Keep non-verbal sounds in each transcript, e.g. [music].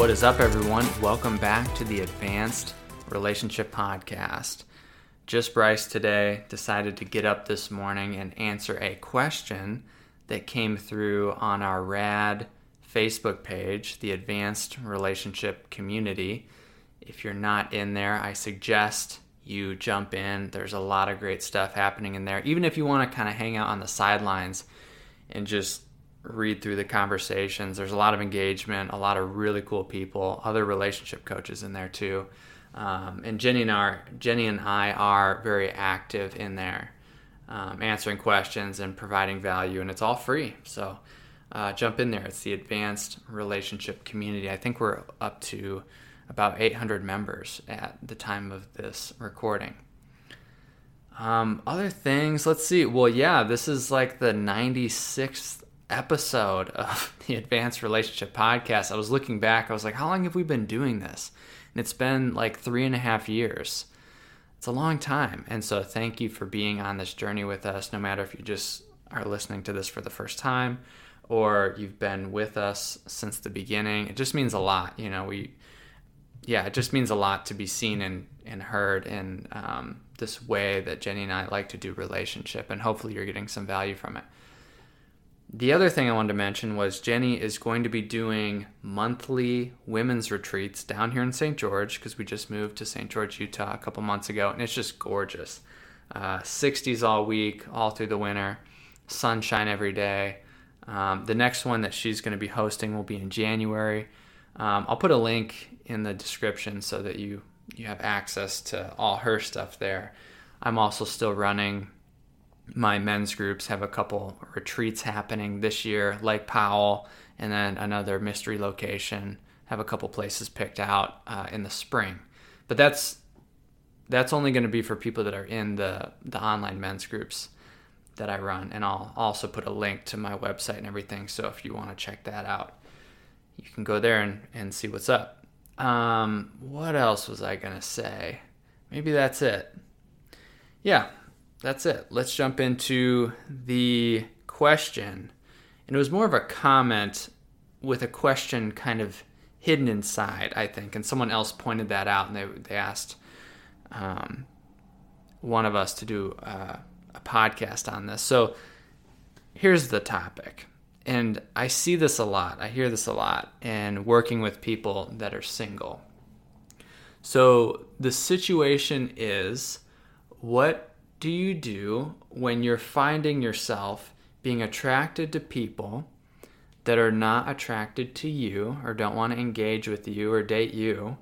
What is up, everyone? Welcome back to the Advanced Relationship Podcast. Just Bryce today decided to get up this morning and answer a question that came through on our RAD Facebook page, the Advanced Relationship Community. If you're not in there, I suggest you jump in. There's a lot of great stuff happening in there. Even if you want to kind of hang out on the sidelines and just read through the conversations. There's a lot of engagement, a lot of really cool people, other relationship coaches in there too. Um, and Jenny and our Jenny and I are very active in there, um, answering questions and providing value, and it's all free. So uh, jump in there. It's the Advanced Relationship Community. I think we're up to about 800 members at the time of this recording. Um, other things, let's see. Well, yeah, this is like the 96th episode of [laughs] the Advanced Relationship Podcast, I was looking back, I was like, how long have we been doing this? And it's been like three and a half years. It's a long time. And so thank you for being on this journey with us, no matter if you just are listening to this for the first time or you've been with us since the beginning. It just means a lot. You know, we, yeah, it just means a lot to be seen and, and heard in um, this way that Jenny and I like to do relationship. And hopefully you're getting some value from it. The other thing I wanted to mention was Jenny is going to be doing monthly women's retreats down here in St. George because we just moved to St. George, Utah a couple months ago, and it's just gorgeous. Uh, 60s all week, all through the winter, sunshine every day. Um, the next one that she's going to be hosting will be in January. Um, I'll put a link in the description so that you you have access to all her stuff there. I'm also still running my men's groups have a couple retreats happening this year, Lake Powell, and then another mystery location. Have a couple places picked out uh, in the spring, but that's that's only going to be for people that are in the the online men's groups that I run, and I'll also put a link to my website and everything. So if you want to check that out, you can go there and, and see what's up. Um, what else was I gonna say? Maybe that's it. Yeah, that's it. Let's jump into the question. And it was more of a comment with a question kind of hidden inside, I think. And someone else pointed that out and they, they asked um, one of us to do a podcast on this. So here's the topic. And I see this a lot. I hear this a lot and working with people that are single. So the situation is what do you do when you're finding yourself being attracted to people that are not attracted to you or don't want to engage with you or date you,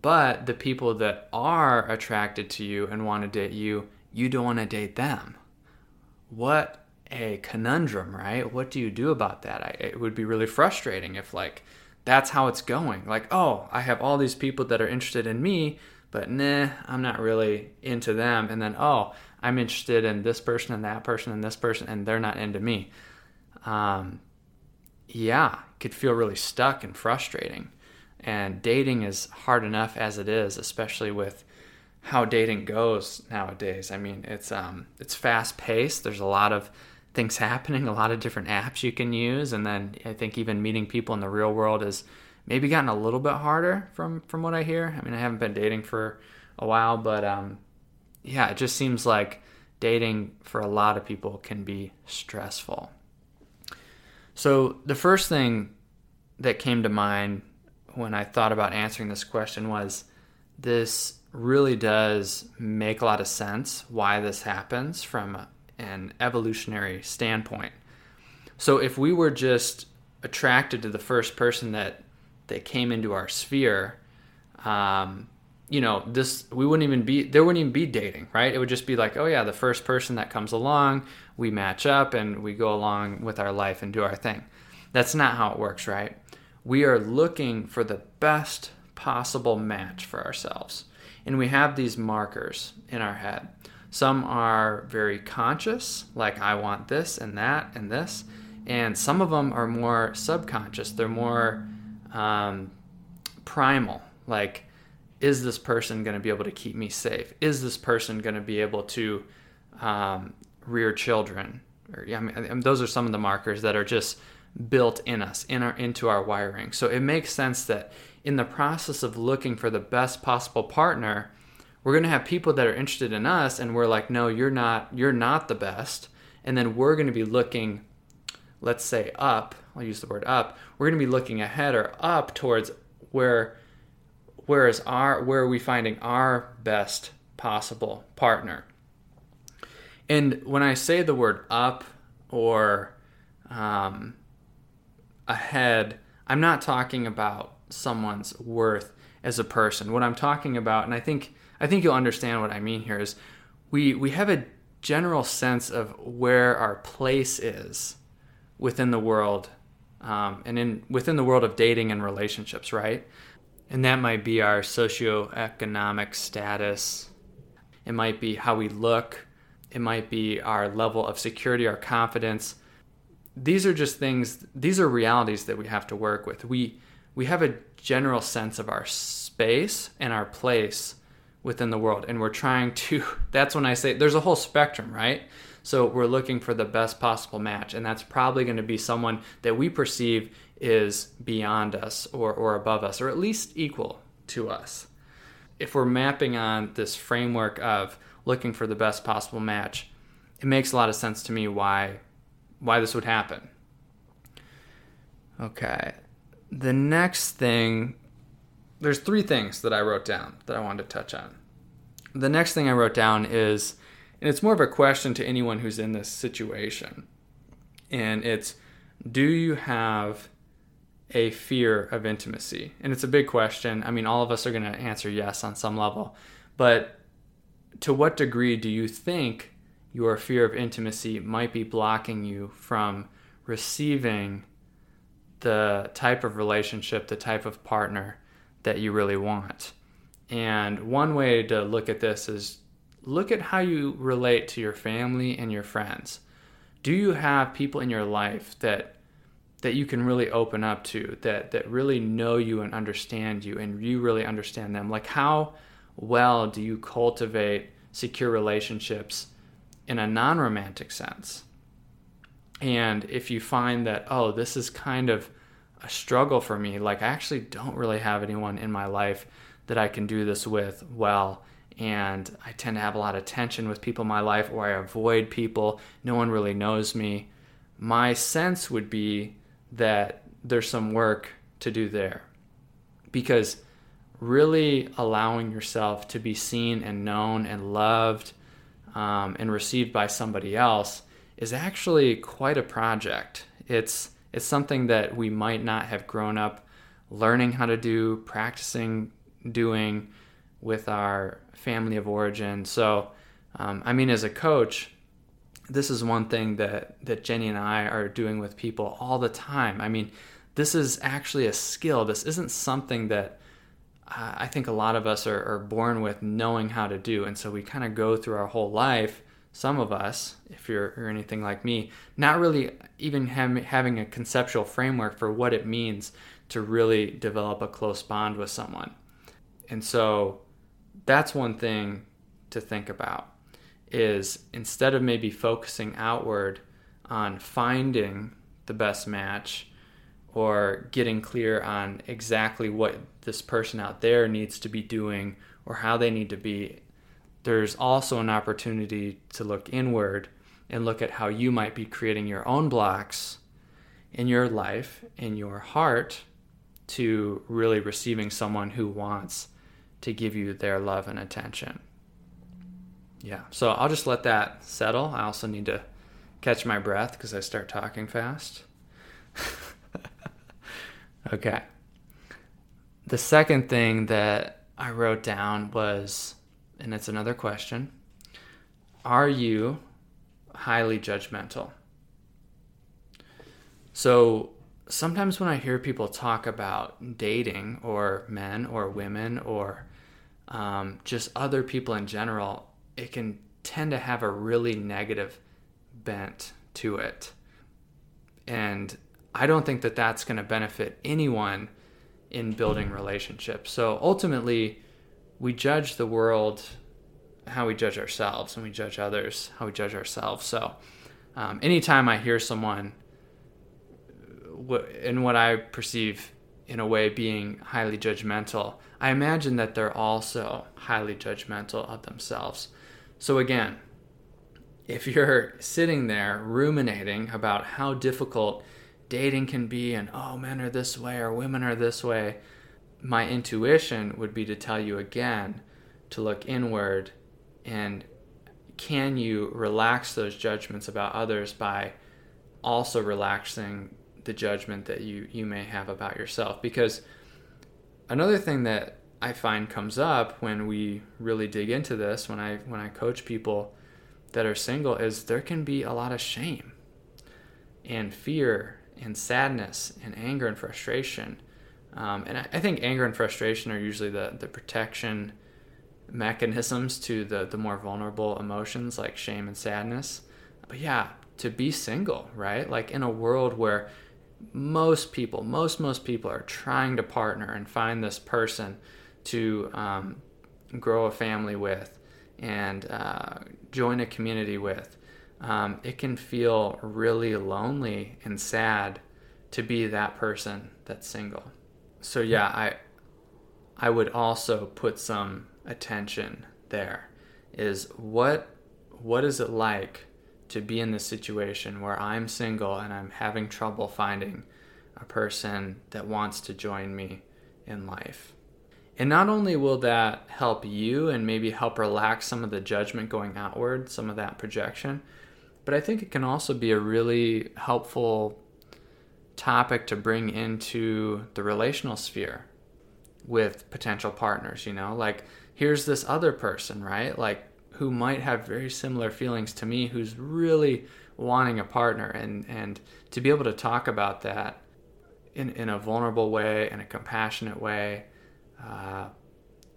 but the people that are attracted to you and want to date you, you don't want to date them? What a conundrum, right? What do you do about that? I, it would be really frustrating if, like, that's how it's going. Like, oh, I have all these people that are interested in me, but nah, I'm not really into them. And then, oh, I'm interested in this person and that person and this person, and they're not into me. Um, yeah, could feel really stuck and frustrating. And dating is hard enough as it is, especially with how dating goes nowadays. I mean, it's um, it's fast paced. There's a lot of things happening, a lot of different apps you can use, and then I think even meeting people in the real world is maybe gotten a little bit harder from from what I hear. I mean, I haven't been dating for a while, but um, yeah, it just seems like dating for a lot of people can be stressful. So the first thing that came to mind when I thought about answering this question was this really does make a lot of sense why this happens from an evolutionary standpoint. So if we were just attracted to the first person that that came into our sphere, um, you know, this we wouldn't even be there wouldn't even be dating, right? It would just be like, oh yeah, the first person that comes along, we match up and we go along with our life and do our thing. That's not how it works, right? We are looking for the best possible match for ourselves. And we have these markers in our head. Some are very conscious, like I want this and that and this. And some of them are more subconscious. They're more um, primal. Like, is this person going to be able to keep me safe? Is this person going to be able to um, rear children? Or, I mean, those are some of the markers that are just built in us, in our into our wiring. So it makes sense that in the process of looking for the best possible partner, we're going to have people that are interested in us and we're like, "No, you're not you're not the best." And then we're going to be looking let's say up, I'll use the word up. We're going to be looking ahead or up towards where where is our where are we finding our best possible partner? And when I say the word up or um, ahead, I'm not talking about someone's worth as a person. What I'm talking about, and I think I think you'll understand what I mean here, is we we have a general sense of where our place is within the world, um, and in within the world of dating and relationships, right? And that might be our socioeconomic status. It might be how we look. It might be our level of security, our confidence, these are just things these are realities that we have to work with we we have a general sense of our space and our place within the world and we're trying to [laughs] that's when i say there's a whole spectrum right so we're looking for the best possible match and that's probably going to be someone that we perceive is beyond us or, or above us or at least equal to us if we're mapping on this framework of looking for the best possible match it makes a lot of sense to me why why this would happen. Okay. The next thing, there's three things that I wrote down that I wanted to touch on. The next thing I wrote down is, and it's more of a question to anyone who's in this situation, and it's, do you have a fear of intimacy? And it's a big question. I mean, all of us are going to answer yes on some level, but to what degree do you think your fear of intimacy might be blocking you from receiving the type of relationship, the type of partner that you really want. And one way to look at this is look at how you relate to your family and your friends. Do you have people in your life that that you can really open up to, that that really know you and understand you and you really understand them? Like how well do you cultivate secure relationships in a non romantic sense. And if you find that, oh, this is kind of a struggle for me, like I actually don't really have anyone in my life that I can do this with well, and I tend to have a lot of tension with people in my life, or I avoid people, no one really knows me, my sense would be that there's some work to do there. Because really allowing yourself to be seen and known and loved um, and received by somebody else is actually quite a project. It's it's something that we might not have grown up learning how to do, practicing doing with our family of origin. So, um, I mean, as a coach, this is one thing that that Jenny and I are doing with people all the time. I mean, this is actually a skill. This isn't something that I think a lot of us are, are born with knowing how to do. And so we kind of go through our whole life, some of us, if you're or anything like me, not really even having a conceptual framework for what it means to really develop a close bond with someone. And so that's one thing to think about is instead of maybe focusing outward on finding the best match or getting clear on exactly what this person out there needs to be doing or how they need to be, there's also an opportunity to look inward and look at how you might be creating your own blocks in your life, in your heart, to really receiving someone who wants to give you their love and attention. Yeah, so I'll just let that settle. I also need to catch my breath because I start talking fast. [laughs] Okay. The second thing that I wrote down was, and it's another question Are you highly judgmental? So sometimes when I hear people talk about dating or men or women or um, just other people in general, it can tend to have a really negative bent to it. And I don't think that that's going to benefit anyone in building relationships. So ultimately, we judge the world how we judge ourselves, and we judge others how we judge ourselves. So um, anytime I hear someone in what I perceive in a way being highly judgmental, I imagine that they're also highly judgmental of themselves. So again, if you're sitting there ruminating about how difficult dating can be and oh men are this way or women are this way, my intuition would be to tell you again to look inward and can you relax those judgments about others by also relaxing the judgment that you you may have about yourself because another thing that I find comes up when we really dig into this when I when I coach people that are single is there can be a lot of shame and fear and sadness and anger and frustration um, and I, I, think anger and frustration are usually the, the protection mechanisms to the, the more vulnerable emotions like shame and sadness. But yeah, to be single, right? Like in a world where most people, most, most people are trying to partner and find this person to um, grow a family with and uh, join a community with. Um, it can feel really lonely and sad to be that person that's single so yeah, I I would also put some attention there. Is what what is it like to be in this situation where I'm single and I'm having trouble finding a person that wants to join me in life? And not only will that help you and maybe help relax some of the judgment going outward, some of that projection, but I think it can also be a really helpful topic to bring into the relational sphere with potential partners, you know? Like, here's this other person, right? Like, who might have very similar feelings to me, who's really wanting a partner. And, and to be able to talk about that in, in a vulnerable way, in a compassionate way, uh,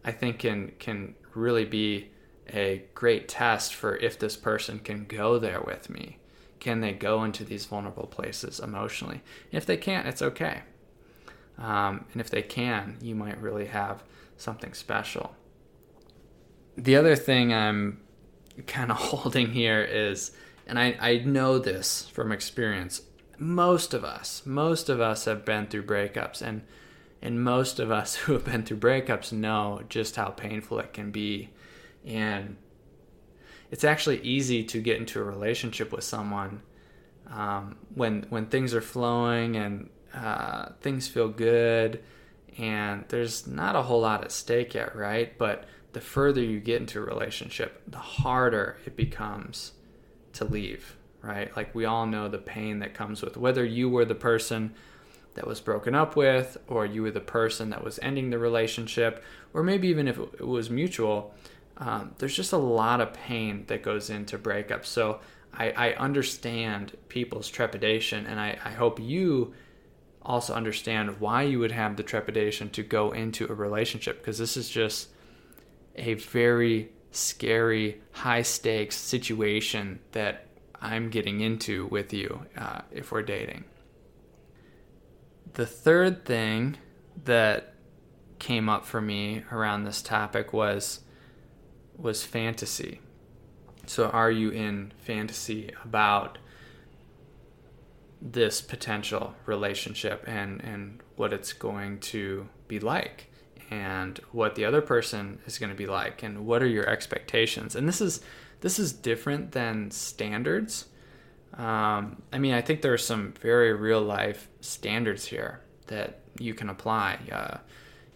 I think can, can really be a great test for if this person can go there with me can they go into these vulnerable places emotionally? If they can't, it's okay. Um, and if they can, you might really have something special. The other thing I'm kind of [laughs] holding here is, and I, I know this from experience, most of us, most of us have been through breakups, and and most of us [laughs] who have been through breakups know just how painful it can be. And it's actually easy to get into a relationship with someone um, when when things are flowing and uh, things feel good and there's not a whole lot at stake yet, right? But the further you get into a relationship, the harder it becomes to leave, right? Like we all know the pain that comes with whether you were the person that was broken up with, or you were the person that was ending the relationship, or maybe even if it was mutual, um, there's just a lot of pain that goes into breakups. So I, I understand people's trepidation, and I, I hope you also understand why you would have the trepidation to go into a relationship because this is just a very scary, high stakes situation that I'm getting into with you uh, if we're dating. The third thing that came up for me around this topic was was fantasy. So, are you in fantasy about this potential relationship and, and what it's going to be like? And what the other person is going to be like and what are your expectations? And this is this is different than standards. Um, i mean i think there are some very real life standards here that you can apply. Uh,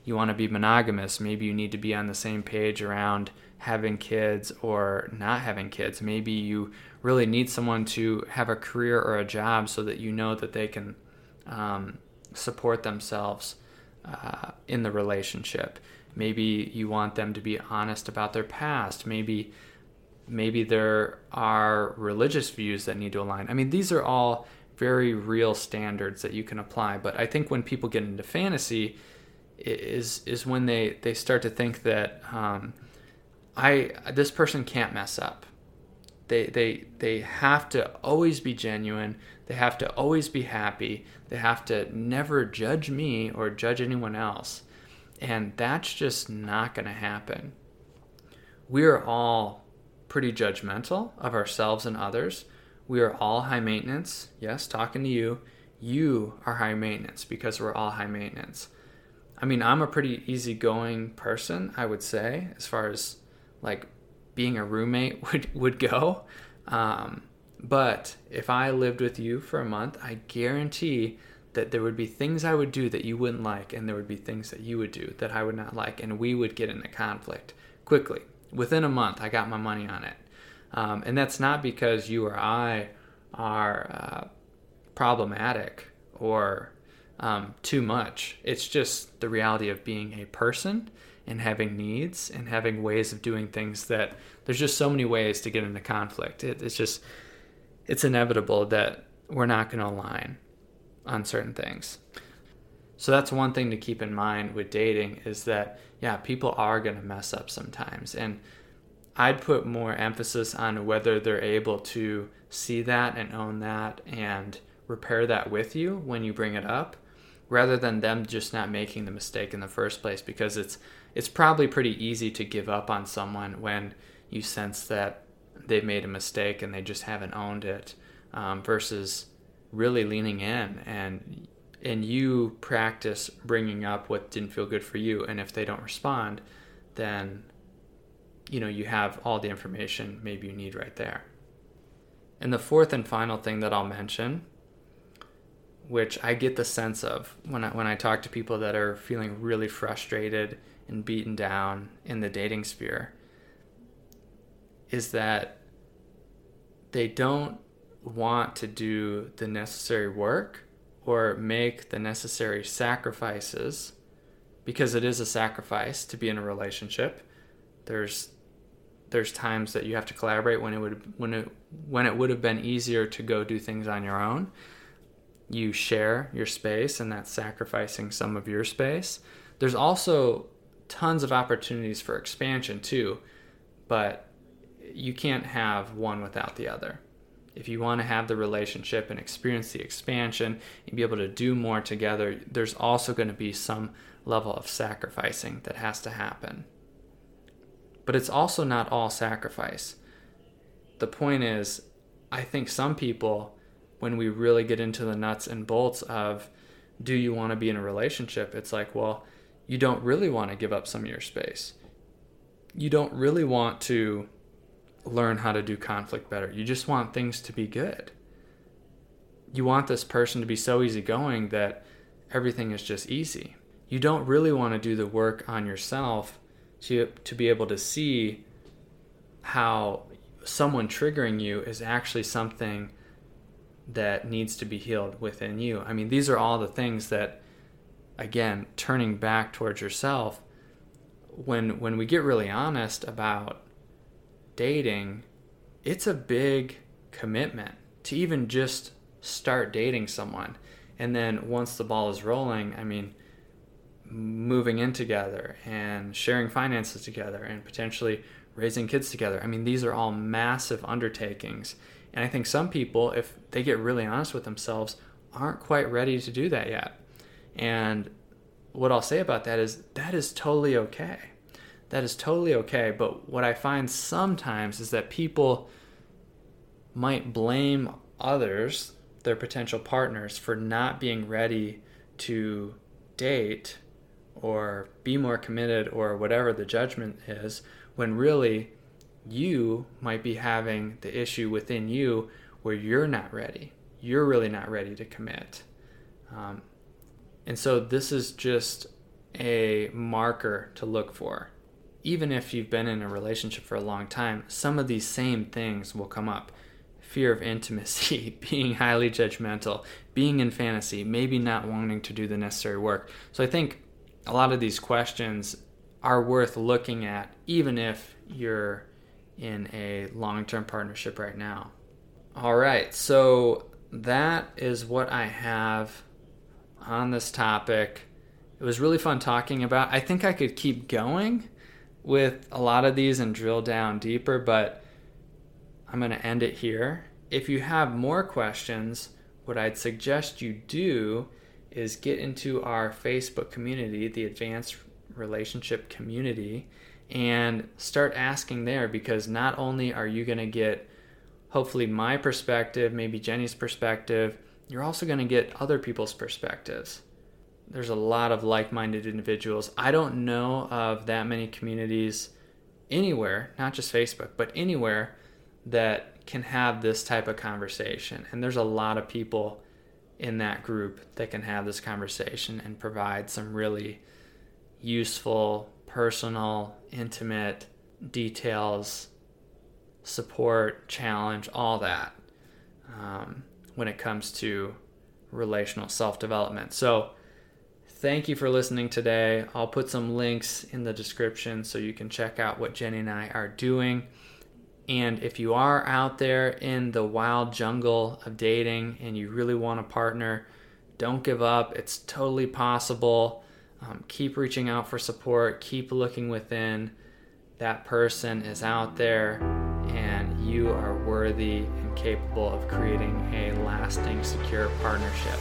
you want to be monogamous maybe you need to be on the same page around having kids or not having kids. Maybe you really need someone to have a career or a job so that you know that they can um, support themselves uh, in the relationship. Maybe you want them to be honest about their past. Maybe maybe there are religious views that need to align. I mean, these are all very real standards that you can apply. But I think when people get into fantasy, is is when they they start to think that um, I this person can't mess up. They they they have to always be genuine. They have to always be happy. They have to never judge me or judge anyone else. And that's just not going to happen. We are all pretty judgmental of ourselves and others. We are all high maintenance. Yes, talking to you. you are high maintenance because we're all high maintenance. I mean, I'm a pretty easygoing person, I would say, as far as like being a roommate [laughs] would, would go. Um, but if I lived with you for a month, I guarantee that there would be things I would do that you wouldn't like, and there would be things that you would do that I would not like, and we would get into conflict quickly. Within a month, I got my money on it. Um, and that's not because you or I are uh, problematic or um, too much. It's just the reality of being a person and having needs and having ways of doing things that there's just so many ways to get into conflict. It, it's just, it's inevitable that we're not going to align on certain things. So that's one thing to keep in mind with dating is that, yeah, people are going to mess up sometimes. And I'd put more emphasis on whether they're able to see that and own that and repair that with you when you bring it up rather than them just not making the mistake in the first place because it's it's probably pretty easy to give up on someone when you sense that they've made a mistake and they just haven't owned it um, versus really leaning in and and you practice bringing up what didn't feel good for you. And if they don't respond then you know you have all the information maybe you need right there. And the fourth and final thing that I'll mention which I get the sense of when I, when I talk to people that are feeling really frustrated and beaten down in the dating sphere is that they don't want to do the necessary work or make the necessary sacrifices because it is a sacrifice to be in a relationship. There's there's times that you have to collaborate when it would when it when it would have been easier to go do things on your own you share your space and that's sacrificing some of your space. There's also tons of opportunities for expansion too, but you can't have one without the other. If you want to have the relationship and experience the expansion and be able to do more together, there's also going to be some level of sacrificing that has to happen. But it's also not all sacrifice. The point is, I think some people when we really get into the nuts and bolts of do you want to be in a relationship, it's like, well, you don't really want to give up some of your space. You don't really want to learn how to do conflict better. You just want things to be good. You want this person to be so easygoing that everything is just easy. You don't really want to do the work on yourself to, to be able to see how someone triggering you is actually something that needs to be healed within you. I mean, these are all the things that, again, turning back towards yourself. When when we get really honest about dating, it's a big commitment to even just start dating someone. And then once the ball is rolling, I mean, moving in together and sharing finances together and potentially raising kids together. I mean, these are all massive undertakings and I think some people, if they get really honest with themselves, aren't quite ready to do that yet. And what I'll say about that is that is totally okay. That is totally okay. But what I find sometimes is that people might blame others, their potential partners, for not being ready to date or be more committed or whatever the judgment is, when really you might be having the issue within you where you're not ready. You're really not ready to commit. Um, and so this is just a marker to look for. Even if you've been in a relationship for a long time, some of these same things will come up fear of intimacy, [laughs] being highly judgmental, being in fantasy, maybe not wanting to do the necessary work. So I think a lot of these questions are worth looking at, even if you're in a long term partnership right now. All right, so that is what I have on this topic. It was really fun talking about. I think I could keep going with a lot of these and drill down deeper, but I'm going to end it here. If you have more questions, what I'd suggest you do is get into our Facebook community, the Advanced Relationship Community, and start asking there because not only are you going to get hopefully my perspective, maybe Jenny's perspective, you're also going to get other people's perspectives. There's a lot of like minded individuals. I don't know of that many communities anywhere, not just Facebook, but anywhere that can have this type of conversation. And there's a lot of people in that group that can have this conversation and provide some really useful, personal, intimate details, support, challenge, all that um, when it comes to relational self development. So, thank you for listening today. I'll put some links in the description so you can check out what Jenny and I are doing. And if you are out there in the wild jungle of dating and you really want a partner, don't give up. It's totally possible. Um, keep reaching out for support, keep looking within. That person is out there, and you are worthy and capable of creating a lasting, secure partnership.